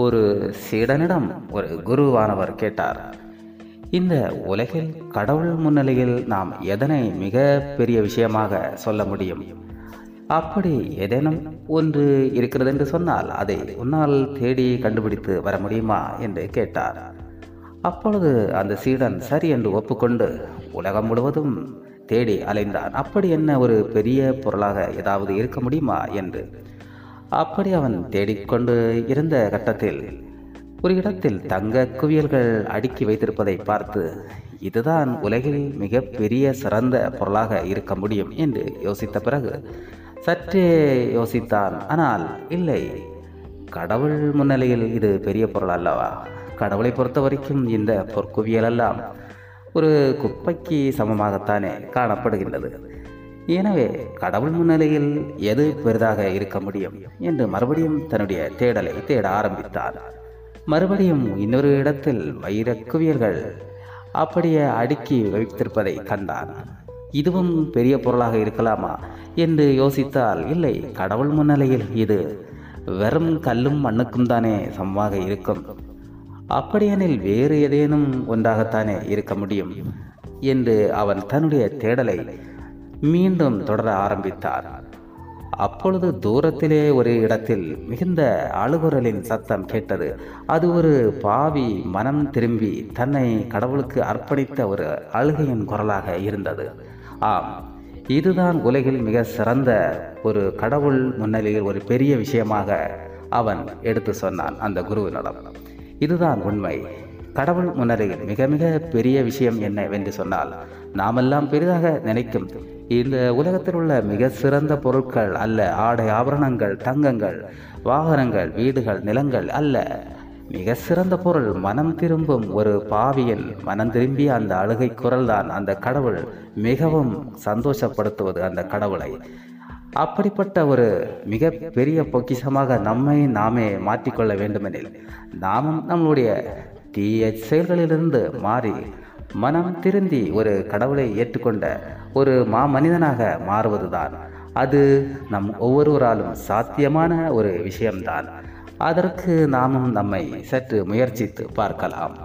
ஒரு சீடனிடம் ஒரு குருவானவர் கேட்டார் இந்த உலகில் கடவுள் முன்னிலையில் நாம் எதனை மிக பெரிய விஷயமாக சொல்ல முடியும்? அப்படி ஏதேனும் ஒன்று இருக்கிறது என்று சொன்னால் அதை உன்னால் தேடி கண்டுபிடித்து வர முடியுமா? என்று கேட்டார். அப்பொழுது அந்த சீடன் சரி என்று ஒப்புக்கொண்டு உலகம் முழுவதும் தேடி அலைந்தான். அப்படி என்ன ஒரு பெரிய பொருளாக ஏதாவது இருக்க முடியுமா? என்று அப்படி அவன் தேடிக்கொண்டு இருந்த கட்டத்தில் ஒரு இடத்தில் தங்க குவியல்கள் அடுக்கி வைத்திருப்பதை பார்த்து இதுதான் உலகில் மிக பெரிய சிறந்த பொருளாக இருக்க முடியும் என்று யோசித்த பிறகு சற்றே யோசித்தான் ஆனால் இல்லை. கடவுள் முன்னிலையில் இது பெரிய பொருள் அல்லவா? கடவுளை பொறுத்த வரைக்கும் இந்த பொற்குவியல் எல்லாம் ஒரு குப்பைக்கு சமமாகத்தானே காணப்படுகின்றது. எனவே கடவுள் முன்னிலையில் எது பெரிதாக இருக்க முடியும் என்று மறுபடியும் தன்னுடைய தேடலை தேட ஆரம்பித்தார். மறுபடியும் இன்னொரு இடத்தில் வைர குவியல்கள் அப்படியே அடுக்கி வைத்திருப்பதை கண்டான். இதுவும் பெரிய பொருளாக இருக்கலாமா என்று யோசித்தால் இல்லை கடவுள் முன்னிலையில் இது வெறும் கல்லும் மண்ணுக்கும் தானே சமமாக இருக்கும். அப்படியெனில் வேறு ஏதேனும் ஒன்றாகத்தானே இருக்க முடியும் என்று அவன் தன்னுடைய தேடலை மீண்டும் தொடர ஆரம்பித்தார். அப்பொழுது தூரத்திலே ஒரு இடத்தில் மிகுந்த அழுகுரலின் சத்தம் கேட்டது. அது ஒரு பாவி மனம் திரும்பி தன்னை கடவுளுக்கு அர்ப்பணித்த ஒரு அழுகையின் குரலாக இருந்தது. ஆம் இதுதான் உலகில் மிக சிறந்த ஒரு கடவுள் முன்னிலையில் ஒரு பெரிய விஷயமாக அவன் எடுத்து சொன்னான் அந்த குருவினிடம். இதுதான் உண்மை. கடவுள் முன்னரையில் மிக மிக பெரிய விஷயம் என்னவென்று சொன்னால் நாமெல்லாம் பெரிதாக நினைக்கும் இந்த உலகத்தில் உள்ள மிக சிறந்த பொருட்கள் அல்ல. ஆடை ஆபரணங்கள் தங்கங்கள் வாகனங்கள் வீடுகள் நிலங்கள் அல்ல. மிக சிறந்த பொருள் மனம் திரும்பும் ஒரு பாவியன் மனம் திரும்பிய அந்த அழுகை குரல் தான் அந்த கடவுள். மிகவும் சந்தோஷப்படுத்துவது அந்த கடவுளை. அப்படிப்பட்ட ஒரு மிக பெரிய பொக்கிஷமாக நம்மை நாமே மாற்றிக்கொள்ள வேண்டுமெனில் நாமும் நம்மளுடைய தீய செயல்களிலிருந்து மாறி மனம் திருந்தி ஒரு கடவுளை ஏற்றுக்கொண்ட ஒரு மாமனிதனாக மாறுவதுதான். அது நம் ஒவ்வொருவராலும் சாத்தியமான ஒரு விஷயம்தான். அதற்கு நாமும் நம்மை சற்று முயற்சித்து பார்க்கலாம்.